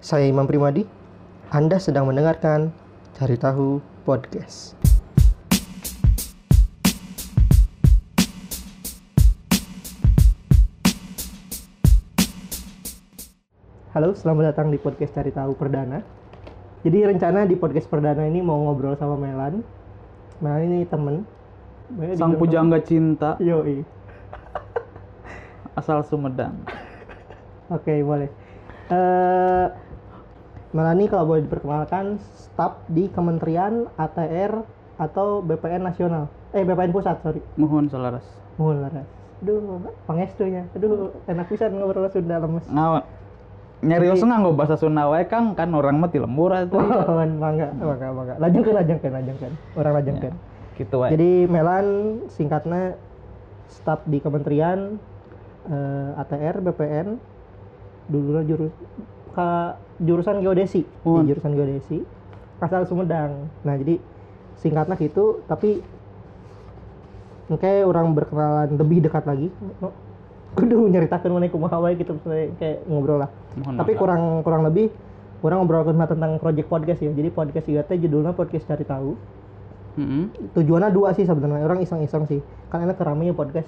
Saya Imam Primadi. Anda sedang mendengarkan Cari Tahu Podcast. Halo, selamat datang di podcast Cari Tahu Perdana. Jadi rencana di podcast perdana ini mau ngobrol sama Melan. Melan ini temen. Melan Sang pujangga cinta temen. Yoi. asal Sumedang. Oke, boleh. Eh Melani kalau boleh diperkenalkan staf di Kementerian ATR atau BPN Nasional. Eh BPN Pusat, sorry. Mohon selaras. Mohon laras. Aduh, pangestunya. Aduh, enak pisan ngobrol Sunda lemes. Ngawa. Nyarios nganggo bahasa Sunda wae Kang kan orang mah ti lembur atuh. Mohon, mangga, mangga, mangga. Lajengkeun, lajengkeun, lajengkeun. Orang lajengkeun. Gitu wae. Jadi Melan singkatnya staf di Kementerian eh, ATR BPN dulu jurus ka, jurusan geodesi Oh. di jurusan geodesi asal Sumedang. Nah jadi singkatnya gitu tapi Oke, orang berkenalan lebih dekat lagi. No, kudu nyeritakan mana kumaha wae gitu kayak ngobrol lah. Mohon Tapi maaf. kurang kurang lebih orang ngobrol tentang project podcast ya. Jadi podcast juga teh judulnya podcast cari tahu Heeh. tujuannya dua sih sebenarnya orang iseng-iseng sih kan enak keramainya podcast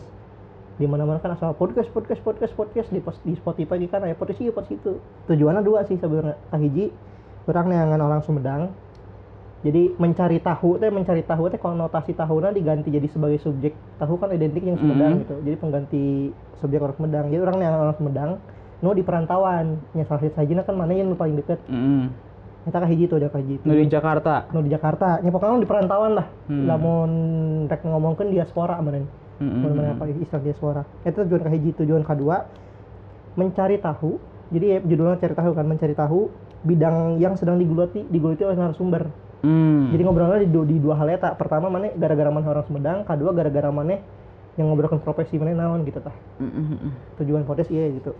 di mana-mana kan asal podcast podcast podcast podcast. Di pos- di Spotify kan ya podcast iya podcast itu. Tujuannya dua sih sebenarnya. Kahiji orang neangan orang Sumedang. Jadi mencari tahu teh mencari tahu teh konotasi tahunya diganti jadi sebagai subjek tahu kan identik yang Sumedang Mhm. gitu. Jadi pengganti subjek orang Sumedang. Jadi orang neangan orang Sumedang nu di perantauan. Nya salah sajina kan mana yang paling deket. Heeh. eta kahiji tuh ada kahiji Nu di Jakarta. nu di Jakarta. Nya pokoknya di perantauan lah. Hmm. lamun rek ngomongkeun diaspora meureun Mun mana apa istilah diaspora itu tujuan kahiji tujuan kedua mencari tahu. Jadi ya, judulnya cari tahu kan mencari tahu bidang yang sedang digeluti digeluti oleh narasumber. Hmm. jadi ngobrolnya di, di dua hal eta pertama mana gara-gara mana orang Sumedang kedua gara-gara mana yang ngobrolkan profesi mana naon gitu tah. Heeh. tujuan podcast iya gitu.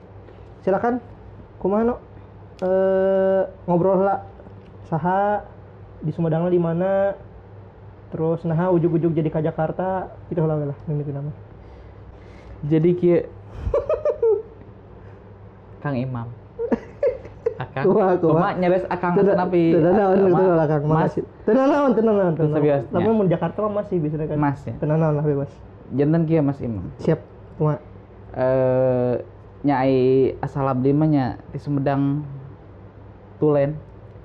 Silakan kumaha no eh ngobrol lah. Saha di Sumedang di mana terus nah ujug-ujug jadi ke Jakarta gitu lah lah mimiti nama Jadi kieu Kang Imam. Akang. Kumaha? Kumaha nyaris akang tapi tenang naon tenang ma- Kang Mas tenang naon tenang naon tenang Sebiasnya. tapi mau Jakarta mah masih bisa kan Mas ya. tenang naon lah bebas Janten kieu Mas Imam. siap cuma Eh nyai asal abdi mah nya di Sumedang Tulen.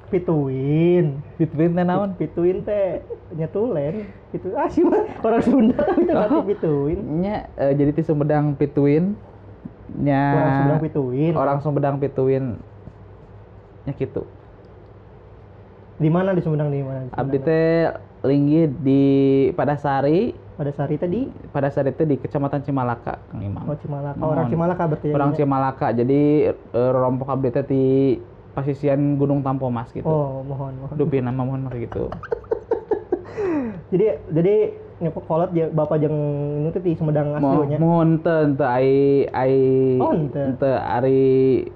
Pituin. Bitbit teh naon? pituin teh nyetulen. Gitu ah sih mah orang Sunda tapi teh berarti pituin. Nya eh, jadi di Sumedang Pituin. Nya orang Sunda pituin. orang Sumedang Pituin. Nya gitu di mana di Sumedang di mana di Sumedang? abdi teh linggih di Padasari. Pada saat itu di? Padasari teh di Kecamatan Cimalaka Kang Imam. Oh Cimalaka. Mohon. orang Cimalaka berarti ya, orang ya? Cimalaka. Jadi eh, rompok abdi teh di pasisian Gunung Tampomas gitu. Oh mohon mohon. Dupi nama mohon gitu. Jadi jadi nyepok kolot ya bapak jeng ini tuh di Sumedang Mo- aslinya? mohon teu teu ai ai Oh, henteu. teu ari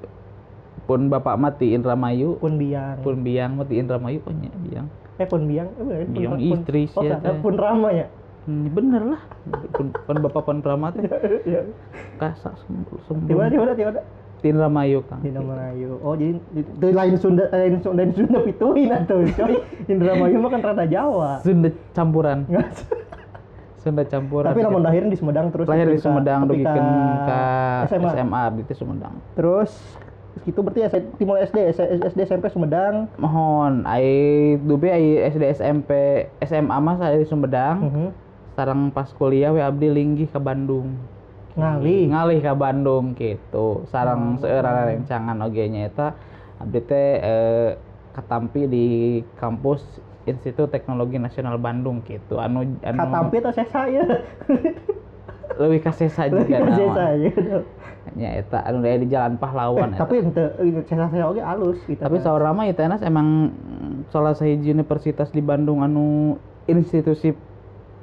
pun bapak mati Indramayu. Pun biang. Pun biang mati Indramayu oh nya biang. Eh pun biang eh pun, Biang pun, istri oh, sih, kan, teh. pun rama ya? Hmm, bener lah. Pun, pun bapak pun prama teh. Ya. Kasak tiba sembung tiba tiba di Indramayu kang. Di Indramayu oh jadi itu lain Sunda eh, lain Sunda lain Sunda pituin atau coy. Indramayu mah kan rada Jawa. Sunda campuran. Sunda campuran. Tapi lamun lahirin di Sumedang terus lahir di ka- Sumedang dugikeun ka SMA. SMA abdi teh Sumedang. Terus itu berarti S- timur SD SD SMP Sumedang. Mohon ai dube ai SD SMP SMA mah saya di Sumedang. Mhm. sekarang pas kuliah we abdi linggih ke Bandung ngali ngalih ke Bandung gitu sarang Oh. seurang rencangan oge nya eta. Abdi teh eh, katampi di kampus Institut Teknologi Nasional Bandung gitu anu anu katampi atau sesa ya? Leuwih ka sesa juga Lebih sesa nama. ya nya eta anu di Jalan Pahlawan Eh, eta. tapi ente sesa saya oke halus gitu tapi saurama enas emang salah sahiji universitas di Bandung anu institusi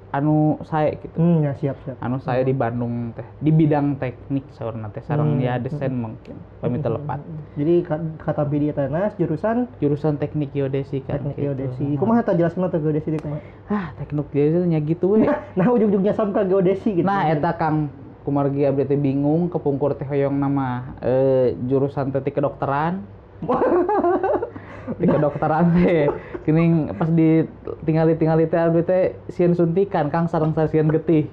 anu saya gitu. Hmm ya siap siap. Anu saya di Bandung teh di bidang teknik saurna teh sareng Hmm. ya desain mungkin pamit lepat jadi ka- katampi di tenas jurusan? Jurusan teknik geodesi kan teknik gitu. geodesi. Kumaha tak jelaskan atau geodesi di kumaha ah teknik geodesi nya gitu we. Nah ujung-ujungnya sam ka geodesi gitu. Nah eta kang. Kumargi abdi teh bingung kepungkur teh hoyong nama eh, jurusan tetik kedokteran di kedokteran teh kini pas di tinggal tinggal teh abdi teh sieun suntikan kang sareng sieun getih.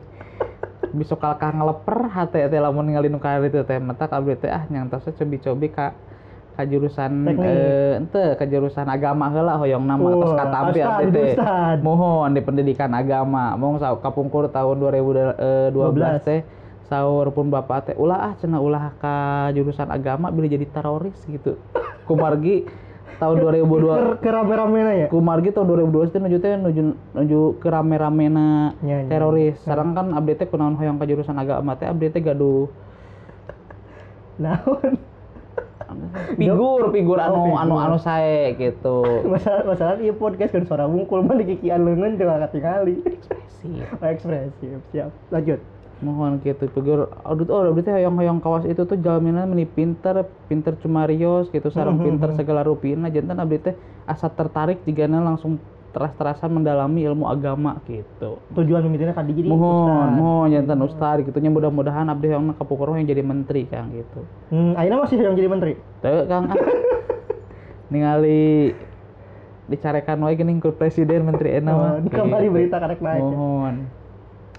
Besok kalkah ngeleper hate teh lamun ningali nu kali itu teh mata abdi teh ah nyang tos cobi-cobi ka ka jurusan eh ente ka jurusan agama heula hoyong nama. Tos Wah, katampi Ustad, abdi teh mohon di pendidikan agama. Mau sa kapungkur tahun 2012 12. teh sahur pun bapak teh ulah ah cenah ulah ka jurusan agama bila jadi teroris gitu. Kumargi tahun 2002 Ke, ke rame-ramena ya? kumargi tahun 2012 teh nuju teh nuju nuju ke rame-ramena Nya, nya. teroris sekarang kan update teh kunaon hoyong ka jurusan agama teh update teh gaduh Naon? figur figur anu Oh, figur. anu anu sae gitu masalah masalah iya podcast kan suara bungkul mah dikikian leungeun teu ngangkat tingali. sih Oh, ekspresif. Siap. Lanjut. Mohon gitu figur audit oh audit teh hoyong-hoyong kawas itu tuh jaminan meni pinter pinter cumarios gitu sareng pinter segala rupiah jantan abdi teh asa tertarik jigana langsung teras-terasan mendalami ilmu agama gitu Tujuan mimitina kan jadi mohon ustad. mohon jantan ustad gitu nya mudah-mudahan abdi hoyong kapukor yang jadi menteri kang gitu Hmm, ayeuna masih yang jadi menteri. Tuh kang ah. ningali dicarekan wae geuning ku presiden menteri enak Oh, kembali Gitu. berita karek naik. mohon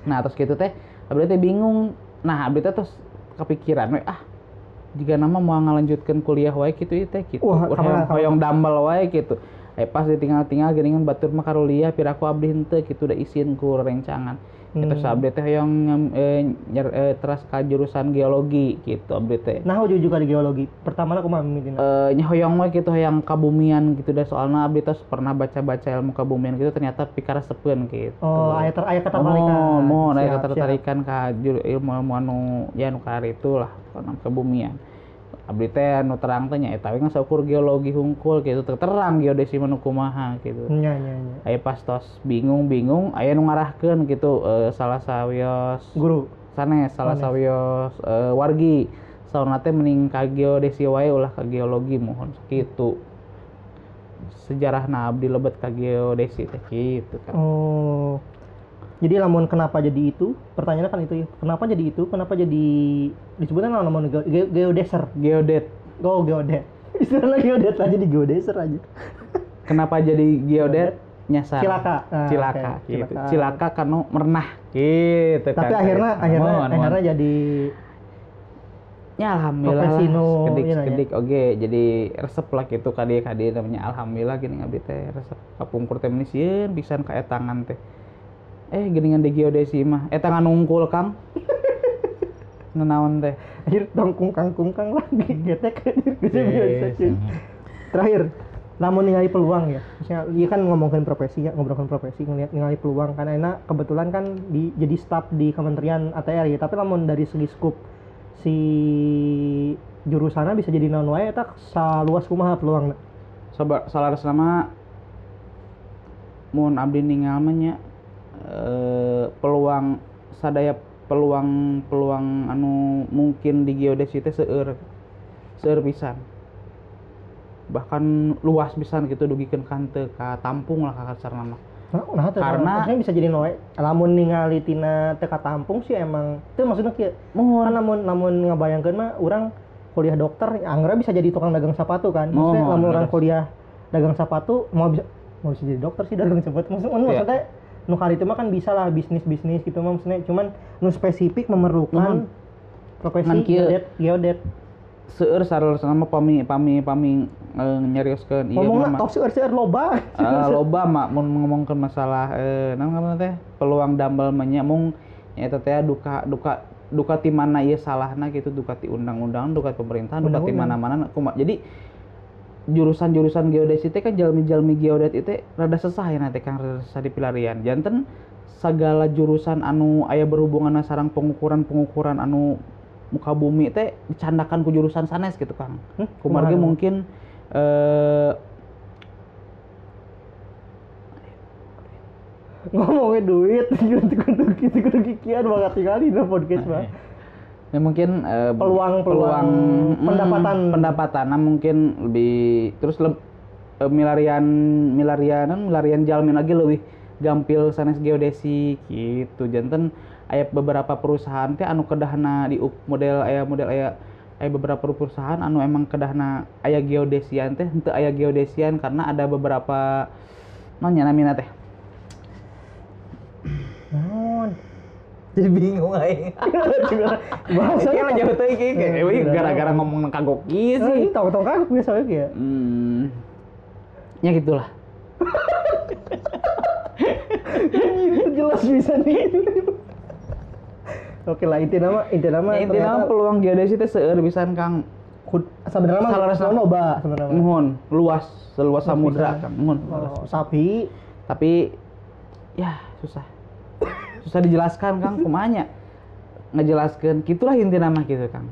nah terus gitu teh abdi teh bingung. Nah abdi teh terus kepikiran we ah jika nama mau ngalanjutkan kuliah wae gitu teh gitu. Wah, kamana? hoyong dambel wae gitu eh pas ditinggal-tinggal geuningan batur mah karuliah piraku abdi henteu gitu udah izin ku rencangan Hmm. terus abdi teh ngam- eh, nyer, eh, teras ka jurusan geologi gitu abdi teh Nah, uju juga di geologi. Pertama aku mah mimitina. eh nyahoyong we gitu yang kabumian gitu deh soalnya abdi tos pernah baca-baca ilmu kabumian gitu ternyata pikara sepeun gitu Oh, aya ter aya ketertarikan. Oh, mohon aya ketertarikan ka juru ilmu ilmu anu ya anu ka itu lah kana kebumian abdi teh anu terang teh nya eta we saukur geologi hungkul gitu terang geodesi manu kumaha gitu. Nya nya nya. aya pas tos bingung-bingung aya nu ngarahkeun gitu eh, salah sawios Guru. sanes salah sawios eh, wargi sauna teh mending ka geodesi wae ulah ka geologi mohon kitu sejarah abdi lebet ka geodesi teh kitu kan Oh. Jadi lamun kenapa jadi itu? Pertanyaannya kan itu ya. Kenapa jadi itu? Kenapa jadi disebutnya namun ge ge geodeser? geodet Oh, geodet. Istilahnya geodet aja di geodeser aja. kenapa jadi geodet nyasar Cilaka. Ah, cilaka oke. gitu Cilaka. cilaka karena merenah gitu Tapi kan. akhirnya akhirnya Mohon, mohon. akhirnya jadi ya alhamdulillah kedik nanya. kedik oke jadi resep lah gitu kadi kadi namanya alhamdulillah gini ngabdi teh resep kapungkur teh meni sieun pisan ka etangan teh eh geuningan di geodesi mah. Etangan ungkul kang. Nenaon teh. Akhir tongkung kangkung kang lagi getek bisa biasa Yes. cuy. Terakhir, namun ningali peluang ya. Misalnya dia kan ngomongin profesi ya, ngobrolin profesi, ngelihat ningali peluang karena enak kebetulan kan di jadi staf di Kementerian ATR ya, tapi namun dari segi skup si jurusannya bisa jadi non wae eta saluas kumaha peluang Soba, salah nama mohon abdi ningal mah nya, eh, peluang sadaya peluang peluang anu mungkin di geodesi teh seueur seueur pisan bahkan luas pisan gitu dugikeun kante ka tampung lah ka kasarna mah Nah, nah Karena- maksudnya bisa jadi noe. Lamun ningali tina teka tampung sih emang itu maksudnya. Kan mohon namun namun ngabayangkeun mah orang kuliah dokter anggra bisa jadi tukang dagang sepatu kan. Maksudnya Mohon, lamun orang kuliah dagang sepatu mau bisa mau bisa jadi dokter sih dagang sepatu. Maksudnya, maksudnya nu kali itu mah kan bisa lah bisnis-bisnis gitu mah maksudnya cuman nu spesifik memerlukan profesi Ngan kieu. geodet geodet. seueur sarel sama pami pami pami eh, nyarioskeun ieu Ngomongna mah tos seueur-seueur loba. Eh, loba mak mun ngomongkeun masalah eh naon ngaranna teh peluang dambel mah nya mung nyaeta teh duka duka duka ti mana ieu salahna gitu duka ti undang-undang duka pemerintahan duka ti mana-mana jadi jurusan-jurusan geodesi teh kan jalmi-jalmi geodet itu rada sesah ya nanti kan rada sesah di pilarian janten segala jurusan anu aya berhubungan sarang pengukuran-pengukuran anu muka bumi teh dicandakan ku jurusan sanes gitu Kang. Hmm, Kumarge kumaha? mungkin eh Ngomongnya duit kudu kudu kudu kudu kikian banget tinggalin di podcast mah. Ya mungkin eh, Peluang- peluang mm, pendapatan. pendapatan. Nah, mungkin lebih terus leb, eh, milarian milarianan milarian jalmin lagi lebih gampil sanes geodesi gitu. Janten aya beberapa perusahaan teh anu kedahna di model aya model aya aya beberapa perusahaan anu emang kedahna aya geodesian teh henteu aya geodesian karena ada beberapa nanya namina teh Naon? Jadi bingung aing. Bahasa Kayaknya jauh teh eh, gara-gara ngomong kagok ieu sih. sih. Tahu-tahu kan biasa aja ya. Hmm. Ya gitulah. Itu jelas bisa nih. Oke lah inti nama inti nama Ya, intinya peluang geodesi teh seueur pisan Kang. Sebenarnya mah loba sebenarnya. Mohon luas seluas Luas samudra. Kang. Mohon. Oh, sapi Tapi ya susah. Susah dijelaskan Kang kumanya. Ngejelaskan gitulah inti nama gitu Kang.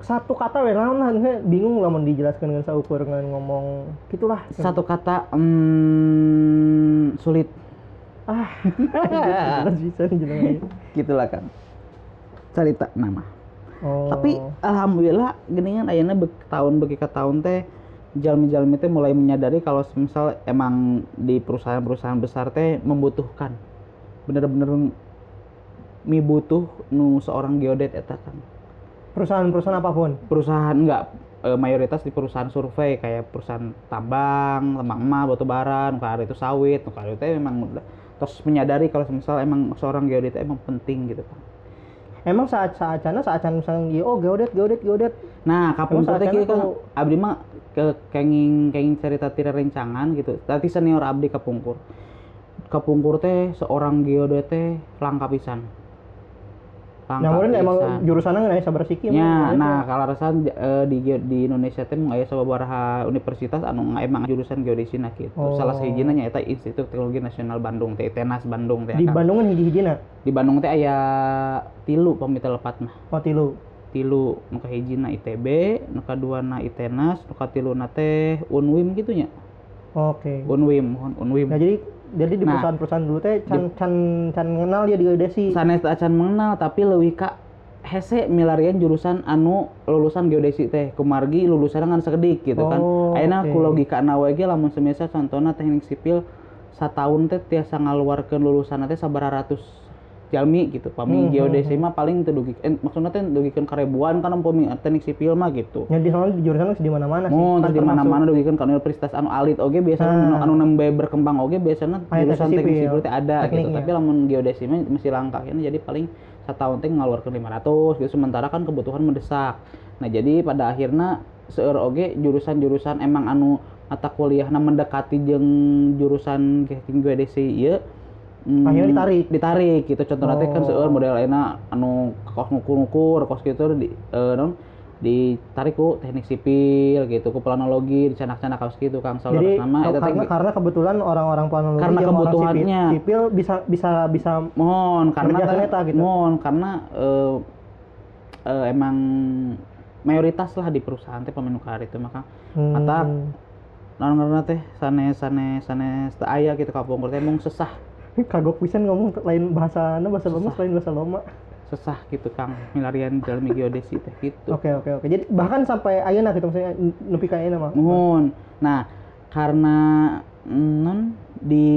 satu kata we naon bingung lah mau dijelaskan dengan saukur dengan ngomong gitulah Satu kata hmm, sulit. ah bisa. Gitulah Kang. Cerita nama. oh Tapi alhamdulillah geningan ayeuna bek tahun beki ka tahun teh jalmi-jalmi teh mulai menyadari kalau misal emang di perusahaan-perusahaan besar teh membutuhkan bener-bener mi butuh nu seorang geodet eta kan perusahaan-perusahaan apa pun perusahaan enggak eh, mayoritas di perusahaan survei kayak perusahaan tambang, tambang emas, batu bara, nu itu sawit, nu itu memang udah terus menyadari kalau misal emang seorang geodet emang penting gitu kan. emang saat saat cana saat cana misalnya iya, oh geodet geodet geodet Nah, teh saatnya kieu kan abdi mah ke kenging kenging cerita tidak rencangan gitu. Tadi senior abdi kapungkur. Kapungkur teh seorang geodet teh langka pisan. Langka emang pisan. jurusannya nggak sabar siki Ya, nah kalau rasan eh, di di Indonesia teh mung aya sababaraha universitas anu emang jurusan geodesi nah gitu. Oh. Salah sahijina nyaeta Institut Teknologi Nasional Bandung teh ITENAS Bandung teh. di. Bandung kan hiji-hijina Di Bandung teh aya tilu pamit lepat mah. oh tilu tilu nu kahijina ITB nu kaduana ITENAS nu katiluna teh Unwim gitu nya oke Unwim mohon Unwim nah jadi jadi di Nah. perusahaan-perusahaan dulu teh can can can kenal dia di geodesi sanes acan mengenal tapi leuwih ka hese milarian jurusan anu lulusan geodesi teh kumargi lulusan ngan sakedik gitu kan Oh, ayeuna oke. ku logika ge lamun semisal contohna teknik sipil satahun teh tiasa ngaluarkeun lulusan teh sabaraha ratus jalmi gitu pami Hmm, geodesi mah paling teu dugi eh, maksudna teh dugikeun karebuan kan pami teknik sipil mah gitu Ya di sana di jurusan di mana-mana sih. Oh, di mana-mana dugikeun ka universitas anu alit oge biasanya Nah. anu nembe berkembang oge biasanya Aya jurusan teknik sipil, teh ada gitu. tekniknya. Tapi lamun geodesi mah masih langka ini jadi paling setahun teh ngaluarkeun 500 gitu sementara kan kebutuhan mendesak. Nah, jadi pada akhirnya seueur oge jurusan-jurusan emang anu mata kuliahna mendekati jeung jurusan geodesi ieu hmm, Akhirnya ditarik. ditarik gitu contohnya teh kan Oh. seueur model lainnya anu kos ngukur-ngukur kos gitu di eh, non ditarik ku teknik sipil gitu ku planologi dicanak-canak kaos gitu Kang salah Jadi nama eta teh karena karena kebetulan orang-orang planologi Karena kebutuhannya. sipil, sipil bisa bisa bisa mohon karena Mengerjakan kan- gitu. mohon karena eh, eh, emang mayoritas lah di perusahaan teh pemain nukar itu maka hmm, Mata karena teh sanes sanes sanes teu aya gitu kapung teh mung sesah kagok pisan ngomong lain bahasa bahasa Bamus lain bahasa Loma. sesah gitu Kang milarian dalam geodesi teh gitu Oke oke oke. Jadi bahkan sampai ayeuna gitu maksudnya nepi ka ayeuna mah. Mohon. Nah, karena non di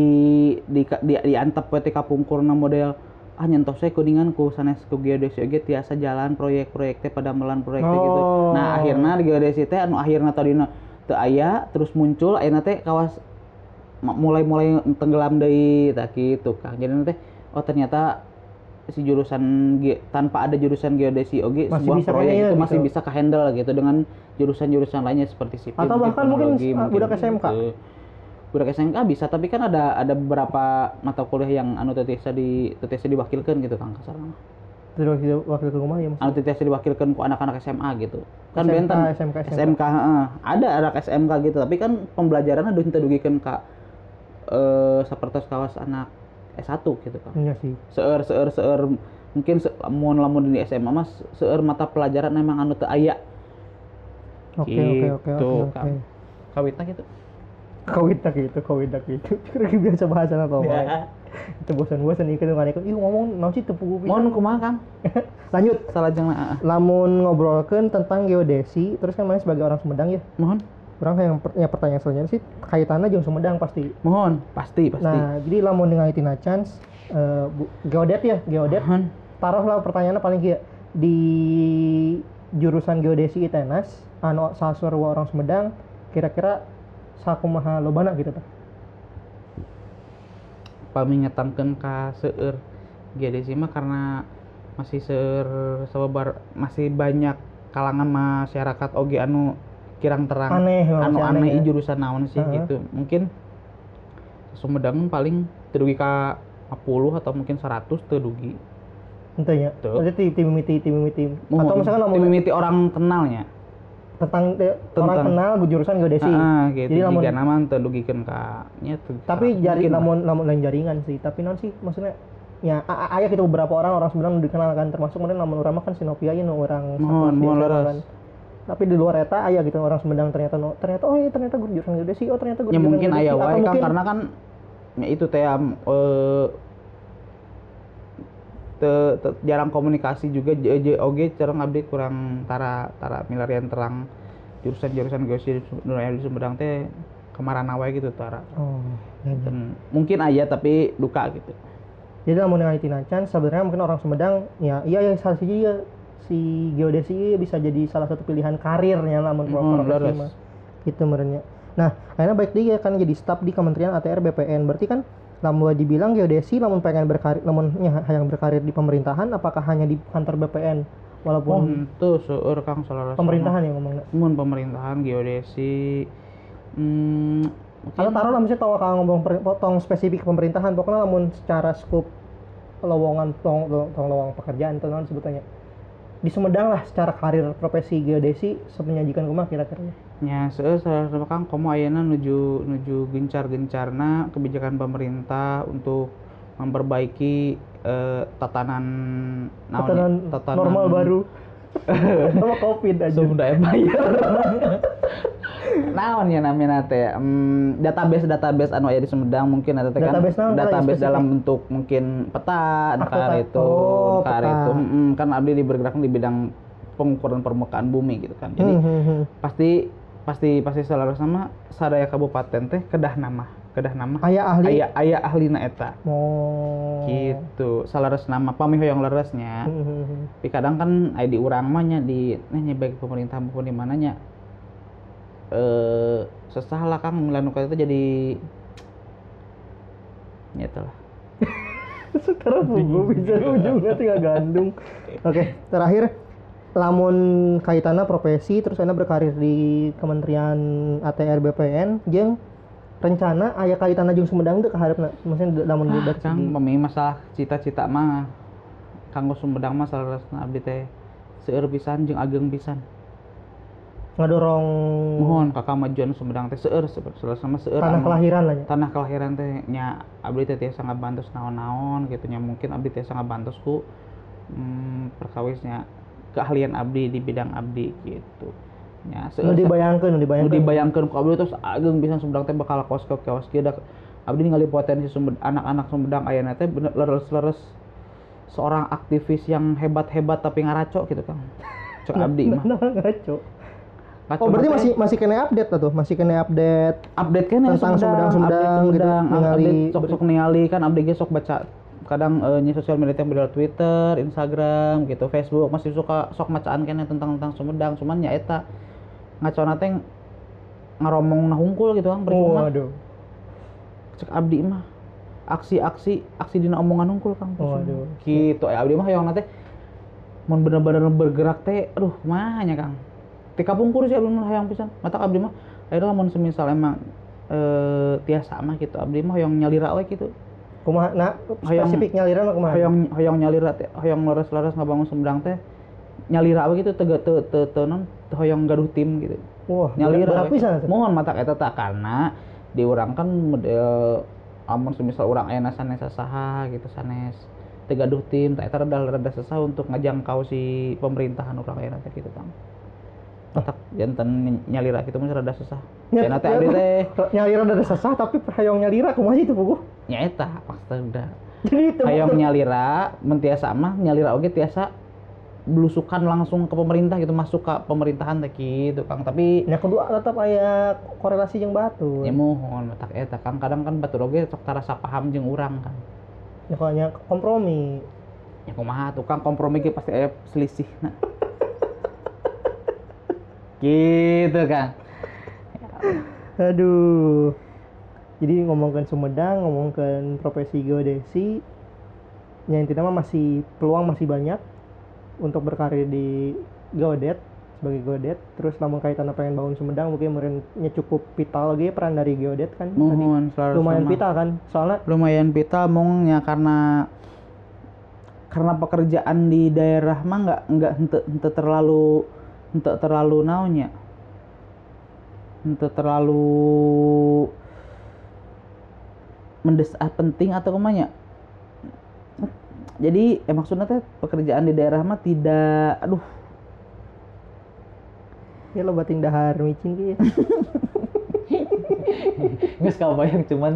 di di, di antep PT kapungkurna model ah nyentos saya kuningan ku sanes ku geodesi oge tiasa jalan proyek-proyek teh pada melan proyek teh gitu. Oh. Nah, akhirnya di geodesi teh anu akhirna tadina teu aya terus muncul ayeuna teh kawas mulai-mulai tenggelam deui tak gitu Kang. Jadi teh oh ternyata si jurusan ge- tanpa ada jurusan geodesi oge Masih sebuah bisa proyek itu masih gitu. bisa kehandle gitu dengan jurusan-jurusan lainnya seperti sipil Atau bahkan mungkin, teknologi, uh, budak SMK. gitu. budak SMK bisa tapi kan ada ada beberapa mata kuliah yang anu teu tiasa di teu tiasa diwakilkeun gitu Kang waktu ke rumah ya anu maksudnya. teu tiasa diwakilkeun ku anak-anak SMA gitu kan SMK, benten SMK, SMK. SMK ada anak SMK gitu tapi kan pembelajarannya udah teu dugikeun ka eh sapertos kawas anak S1 gitu kan Iya sih. seueur seueur seueur mungkin se lamun lamun di SMA mas seueur mata pelajaran emang anu teu aya Oke oke oke oke oke. Kang. kawitna gitu Kawit tak gitu, kawit tak gitu. Kira biasa bahasa apa? Ya. Itu bosan-bosan ikut nggak ikut. Ih ngomong naon sih tepuk pisan. mohon kumaha Kang Lanjut. salah jangan ah, ah. Lamun ngobrolkan tentang geodesi, terus kan mana sebagai orang Sumedang ya. mohon Orang yang per- ya pertanyaan selanjutnya sih kaitannya jeung Sumedang pasti. mohon pasti pasti Nah, jadi lamun dengan itina chance eh, bu- geodet ya, geodet. mohon Taruhlah pertanyaannya paling kia di jurusan geodesi ITENAS anu sarua orang Sumedang kira-kira sakumaha lobana gitu tah pami ngetangkeun ka seueur geodesi mah karena masih seueur sababar masih banyak kalangan masyarakat oge anu kirang terang Aneh, anu aneh, aneh ya. jurusan naon sih Heeh. gitu mungkin Sumedang paling terugi ka 50 atau mungkin 100 terugi Ente nya. Tuh. Berarti tim mimiti tim. Mohon, Atau misalkan tim mimiti orang kenalnya tentang de- orang Tentang. kenal jurusan geodesi. Ah, gitu. Jadi lamun nama terdugikeun ka nya tuh. tapi mungkin jari namun namun lain jaringan sih. Tapi non sih maksudnya ya a- a- aya gitu beberapa orang orang sebenarnya dikenal kan termasuk kemudian namun orang kan Sinopia ya nu orang Mohon, mohon. Tapi di luar eta aya gitu orang Sumedang ternyata no, ternyata oh iya ternyata gue jurusan geodesi oh ternyata gue ya mungkin geodesi. aya Atau wae kan mungkin- karena kan ya itu teh eh, te- te- jarang komunikasi juga oge cereng abdi kurang tara tara milarian terang jurusan-jurusan di Sum- di Sumedang teh kemarana wae gitu tara Oh, ya, ya. mungkin aja tapi duka gitu Jadi namun dengan Tinacan sebenarnya mungkin orang Sumedang ya iya ya salah siji ya si geodesi bisa jadi salah satu pilihan karirnya Hmm, profesi leres. mah. Gitu merenya. Nah, akhirnya baik dia kan jadi staf di Kementerian ATR BPN. Berarti kan lamun dibilang geodesi namun pengen berkarir namun ya, yang berkarir di pemerintahan apakah hanya di kantor BPN oh walaupun itu seueur kang salah pemerintahan yang ngomongnya. mun pemerintahan geodesi hmm, Kalau taruh lah misalnya tahu kalau ngomong potong spesifik pemerintahan pokoknya namun secara skup lowongan tong, tong lowongan pekerjaan itu sebutannya di Sumedang lah secara karir profesi geodesi sepenyajikan kumah kira-kira Ya, seueur salah kang komo ayeuna nuju nuju gencar-gencarna kebijakan pemerintah untuk memperbaiki eh, tatanan ya? tatanan, normal baru sama covid aja daya bayar. Naon ya namanya teh? Em, database database anu aya di Sumedang mungkin ada kan. Database naon, kalau database dalam bentuk mungkin peta kar itu Oh, kar peta. itu. Mm, kan abdi di bergerak di bidang pengukuran permukaan bumi gitu kan. Jadi Hmm, hmm, hmm. pasti pasti pasti selaras sama sadaya kabupaten teh kedah nama kedah nama. Ayah ahli? Aya aya ahlina eta. Mau gitu salaras nama pami hoyong leresnya. Hmm, hmm, hmm. tapi kadang kan aya di urang mah nya di nah nya baik pemerintah maupun di mananya eh sesah lah kang milanu itu jadi ya itulah. Sekarang gue bisa ujungnya tinggal gandung oke terakhir. Lamun kaitannya profesi terus anda berkarir di Kementerian ATR BPN jeung rencana ayah kaitannya jeung Sumedang itu keharapna maksudnya lamun ah, dari kang pemi masalah cita-cita mah. Kanggo Sumedang mah salaras abdi teh seueur pisan jeung ageng pisan ngadorong mohon kakak majuan Sumedang teh seueur seueur sama seueur tanah anu- kelahiran lah ya tanah kelahiran teh nya abdi teh tiasa ngabantos naon-naon gitu nya. Mungkin abdi tiasa ngabantos ku hmm, perkawisnya keahlian abdi di bidang abdi gitu nya. Nu dibayangkeun nu nu dibayangkeun dibayangkeun ku abdi terus ageng bisa Sumedang teh bakal kos ke kios kieu abdi ningali potensi Sumedang anak-anak Sumedang ayeuna teh bener leres-leres. Seorang aktivis yang hebat-hebat tapi ngaraco gitu kan. Cek abdi mah. Nah, ngaco Ngaco oh berarti teh masih masih kena update tuh masih kena update update kan Tentang Sumedang-Sumedang gitu, ningali sok sok ningali kan update ge sok baca kadang eh, nya sosial media teh beda Twitter, Instagram gitu, Facebook masih suka sok macaan kene tentang tentang Sumedang cuman nya eta ngacona teh ngaromong nah hungkul gitu kan percuma waduh. Cek abdi mah aksi-aksi aksi dina omongan hungkul kang percuma. Waduh. gitu eh abdi mah yang teh mun bener-bener bergerak teh aduh mahanya kang tika pungkur sih abdi mah hayang pisan. Mata abdi mah akhirnya mun semisal emang eh tiasa mah gitu abdi mah yang nyalira we gitu. Kumaha nah Hayang- spesifik nyaliran mah kumaha? hoyong hoyong nyalira teh hoyong leres-leres ngabangun Sumedang teh nyalira we gitu teu teu teu teu non hoyong gaduh tim gitu. Wah nyalira pisan. Mohon mata eta tak karena di urang kan model amun semisal urang aya sanes saha gitu sanes teu gaduh tim tak eta rada susah untuk ngajangkau si pemerintahan aya teh gitu Kang. Matak janten nyalira gitu mah rada susah. Nya- Cenah teh abdi nya- teh nyalira dari sesah tapi hayong nyalira kumaha itu puguh nya eta maksudna. jadi itu Hayang nyalira mentiasa mah nyalira oge tiasa belusukan langsung ke pemerintah gitu masuk ke pemerintahan teh gitu Kang. Tapi yang kedua tetap aya korelasi jeung batu ya mohon matak eta Kang kadang kan batur oge sok tarasa paham jeung urang kan. ya pokoknya kompromi Ya kumaha tukang kompromi ge pasti aya selisih nah. Gitu kan Aduh. Jadi ngomongkan Sumedang, ngomongkan profesi geodesi, ya intinya mah masih peluang masih banyak untuk berkarir di geodet sebagai geodet. Terus namun kaitan pengen bangun Sumedang mungkin meureunnya cukup vital ge peran dari geodet kan. Tadi mohon selalu lumayan sama. vital kan. Soalnya lumayan vital mongnya karena karena pekerjaan di daerah mah nggak nggak terlalu ente terlalu naunya ente terlalu mendesak penting atau ke mana jadi eh, maksudnya teh pekerjaan di daerah mah tidak aduh. Ya lo bating dahar micin ki. nggak sekali bayang cuman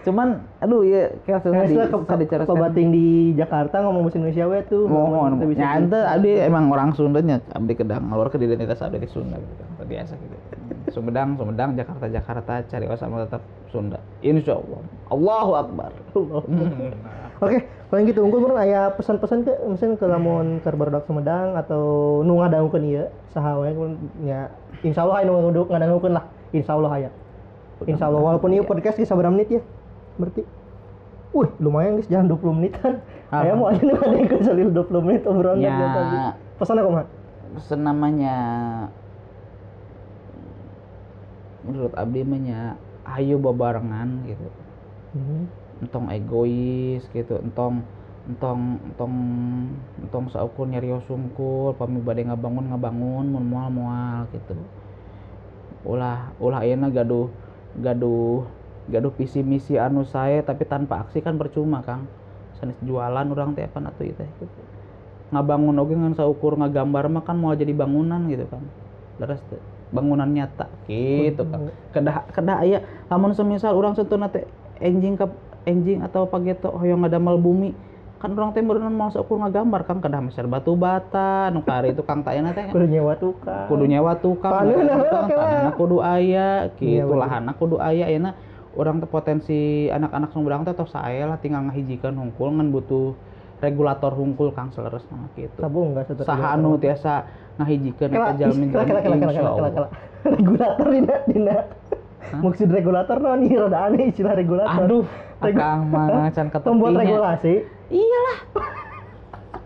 cuman aduh ya kayak susah, di, Nah, susah ke diceritakan. bating di Jakarta ngomong bahasa Indonesia we tuh. mohon ya ente abdi emang orang Sundanya abdi kedang ngalor ke identitas abdi di Sunda gitu. Biasa gitu. Sumedang Sumedang Jakarta Jakarta cari sama tetap Sunda. Insya Allah Allahu Akbar. Oke, paling gitu unggul meureun aya pesan-pesan ke misalnya ke lamun barudak Sumedang atau nu ngadangukeun ieu saha wae kun nya insyaallah aya nu ngadu- ngadangukeun lah insyaallah aya. Insyaallah walaupun ieu podcast geus sabaraha menit ya. Berarti Wih, lumayan guys, jangan 20 menitan. Aya mau aja nih ada yang kesalil 20 menit obrolan Ya. tadi. Pesan aku mah. senamanya menurut abdi mah nya ayo babarengan gitu Hmm. entong egois gitu entong entong entong entong saukur nyarios sungkur pami bade ngabangun ngabangun mun moal moal gitu ulah ulah ayeuna gaduh gaduh gaduh visi misi anu saya tapi tanpa aksi kan percuma kang. Sanes jualan orang teh apa ieu teh? Gitu. ngabangun oge ngan saukur ngagambar mah kan mau jadi bangunan gitu kan teh bangunan nyata gitu kan kedah kedah aya lamun semisal urang sentuhna teh enjing ke enjing atau pageto hoyong ngadamel bumi kan orang teh meureun mau saukur ngagambar kang. Kedah meser batu bata nu kari itu kang tayana teh. Kudu nyewa tukang. kudu nyewa tukang tanahna kudu aya Iya, gitu bener. lahanna kudu aya ayeuna urang teh potensi anak-anak Sumedang teh tos sae lah tinggal ngahijikeun hungkul ngan butuh regulator hungkul kang seleres mah gitu. Sabung enggak satu. saha anu tiasa ngahijikeun kela eta jalmi kela kela kela kela kela kela kela. Regulator dina dina maksud regulator no nih rada aneh istilah regulator. Aduh Regu- akang can pembuat ketepinya. regulasi. Iyalah.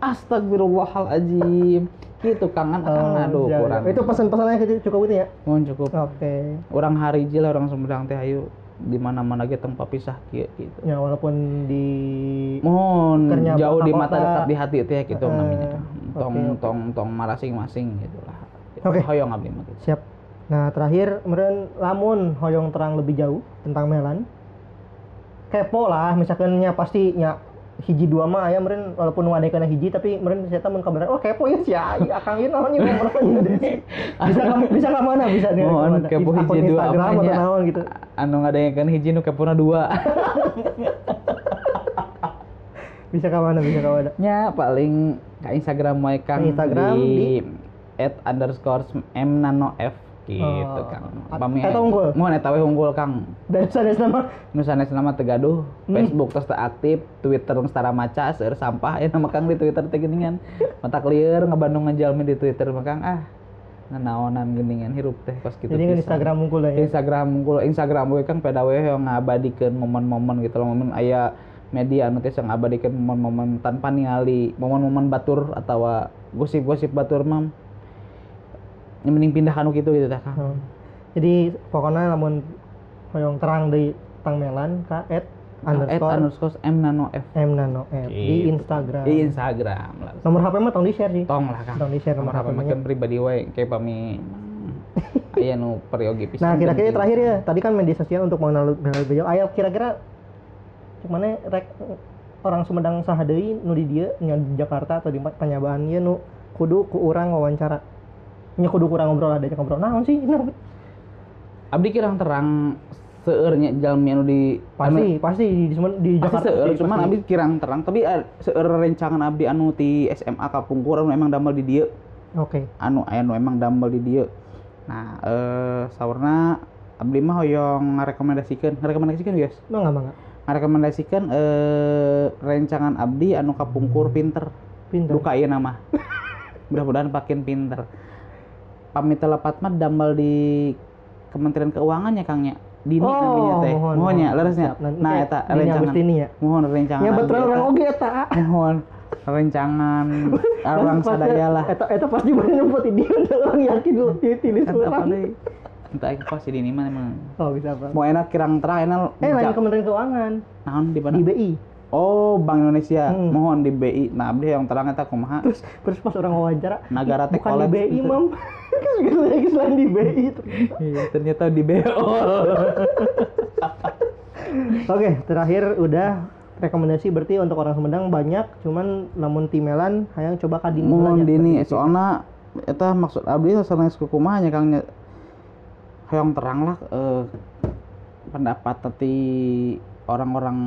Astagfirullahaladzim. Gitu kangen akang Oh, aduh siap, kurang. Siap. itu pesan-pesannya gitu cukup itu ya? Mohon cukup. Oke. Orang hari lah orang Sumedang teh ayo di mana-mana ge tempat pisah gitu. Ya walaupun di mohon jauh di mata tetap di hati teh gitu Eh, namanya. Tong oke. tong tong masing-masing gitu lah. Oke. hoyong abdi gitu. siap nah terakhir kemudian lamun hoyong terang lebih jauh tentang Melan kepo lah misalkan nya pasti nya hiji dua mah aya meureun walaupun wadekeuna hiji tapi meureun saya mun kabar oh kepo ya sih akang ieu naon ieu nomorna bisa ka bisa ka mana? Bisa nih mohon kepo hiji dua Instagram atau naon gitu. Anu ngadayakeun hiji nu kepona dua. Bisa ke mana? Bisa ke mana? Nya paling ke Instagram wae Kang Ke Instagram di at underscore m nano f gitu Oh. Kang. pami eta unggul? mohon eta we unggul Kang. Dan sana nama? Nu sanes nama tegaduh Hmm. Facebook terus teu aktif Twitter geus tara maca seueur sampah. Ya nama Kang di Twitter teh geuningan mata clear ngabandung ngejalmi di Twitter mah Kang. Ah nanaonan geuningan hirup teh kos kitu jadi kan. Instagram unggul ya? Instagram unggul. Instagram we Kang pada we yang ngabadikeun momen-momen gitu loh. Momen aya media anu teh yang ngabadikeun momen-momen tanpa ningali momen-momen batur atau gosip-gosip batur mah yang mending pindah kanu gitu gitu tah Kang. Hmm. jadi pokoknya lamun hoyong terang di tang Melan ka at At underscore underscore M nano F M nano F di Gitu. Instagram di Instagram lah. nomor HP mah tong di share sih tong lah Kang. tong di share nomor HP mah kan pribadi wae kayak pami aya nu periogi pisan. nah kira-kira penting. terakhir ya tadi kan media sosial untuk mengenal lebih jauh ayo kira-kira cek mana rek orang Sumedang saha deui nu di dieu nya di Jakarta atau di panyabaan ieu nu kudu ku urang wawancara nya kudu kurang ngobrol ada ngobrol. Naon sih? Nah, Abdi kirang terang seurnya jalmi anu di pasti pasti. Di di, di pasti Jakarta seueur pasti. cuman abdi kirang terang. Tapi eh, seueur rencangan abdi anu ti SMA Kapungkur anu emang damel di dieu. Oke. Anu aya nu emang damel di dieu. Nah eh saurna abdi mah hoyong ngarekomendasikeun ngarekomendasikeun guys? Mangga mangga ngarekomendasikeun eh rencangan abdi anu kapungkur pinter. Pinter. Duka ieu nama. Mudah-mudahan pakin pinter pamit telepat mah dambal di Kementerian Keuangan ya Kang ya Dini Oh, namanya teh mohon, mohon ya leresnya nah eta rencangan ya. mohon rencangan Ya betul orang oge eta. mohon rencangan orang sadaya lah Eta eta pasti bener nyebut dia orang yakin lu apa orang. deui? entah itu pasti di mana emang Oh bisa apa? mau enak kirang terang enak Eh lagi Kementerian Keuangan naon di mana di BI. Oh Bank Indonesia Hmm. mohon di BI nah abdi yang terang eta kumaha Terus terus pas orang wawancara Nagara teh bukan di BI, gitu. Mam. Kan lagi selain di BI. Iya, ternyata di BO Oke, terakhir udah rekomendasi berarti untuk orang Sumedang banyak, cuman namun timelan hayang coba kadin nya. dini soalnya eta maksud abdi sanes kumaha nya Kang nya. hayang terang lah eh, pendapat tadi orang-orang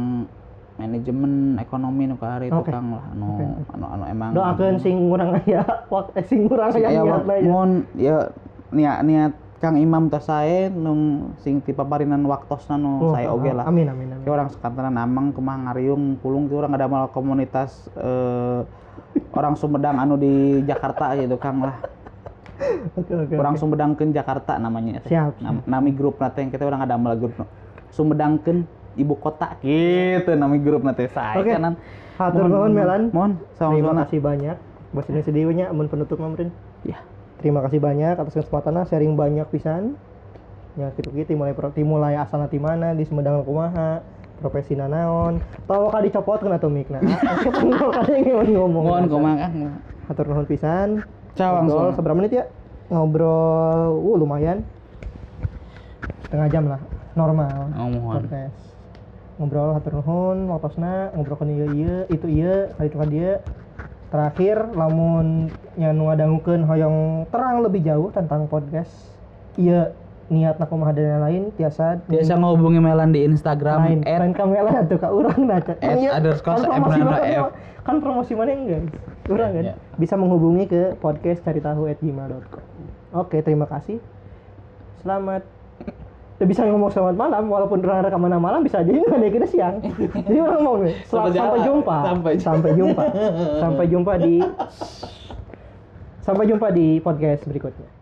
manajemen ekonomi nu kahari Oke. tukang lah anu Oke. anu anu emang Doakeun sing urang aya waktu eh, sing urang aya Aya niatna ya. ya niat niat Kang Imam teh sae nung sing ti paparinan waktosna nu Oh, saya oge lah Amin amin amin. Ki orang sekantaran amang kumaha ngariung pulung ti orang ada mal komunitas eh, orang Sumedang anu di Jakarta gitu Kang lah. Oke oke. Orang oke. Sumedangkeun Jakarta namanya. Siap, Nam- nami grup nate yang kita orang ada mal grup Sumedangkeun ibu kota gitu nami grup nate saya Oke. kanan. Hatur nuhun Melan. Mohon Terima sama-sama. kasih banyak. Bos ini sedihnya amun penutup Mamrin. Ya. Terima kasih banyak atas kesempatannya sharing banyak pisan. Ya gitu gitu mulai mulai asal nanti mana di Sumedang kumaha profesi nanaon tau kali dicopot kena tuh mikna tau kali yang ngomong Mohon kumaha. Hatur nuhun pisan. Ciao, Ngobrol seberapa menit ya? Ngobrol, uh lumayan. Setengah jam lah, normal. Oh, mohon. Podcast. Ngobrol hatur nuhun, waktosna ngobrol kan ieu ieu, itu ieu, kali itu kan dia. Terakhir, lamun nyanu ngadangukeun hoyong terang lebih jauh tentang podcast. Iya, niatna kumaha dan lain tiasa Biasa ngehubungi Melan di Instagram lain at lain kamera tuh ka urang nah Cak. at iya, kan promosi mana kan promosi mana enggak urang kan Ya. bisa menghubungi ke podcast cari tahu at gmail.com oke terima kasih selamat Tuh bisa ngomong selamat malam walaupun orang rekaman malam bisa aja. Ini ada kita siang. Jadi orang mau nih selamat Sampai sampai jalan. jumpa. Sampai jumpa. sampai jumpa. Sampai jumpa di sampai jumpa di podcast berikutnya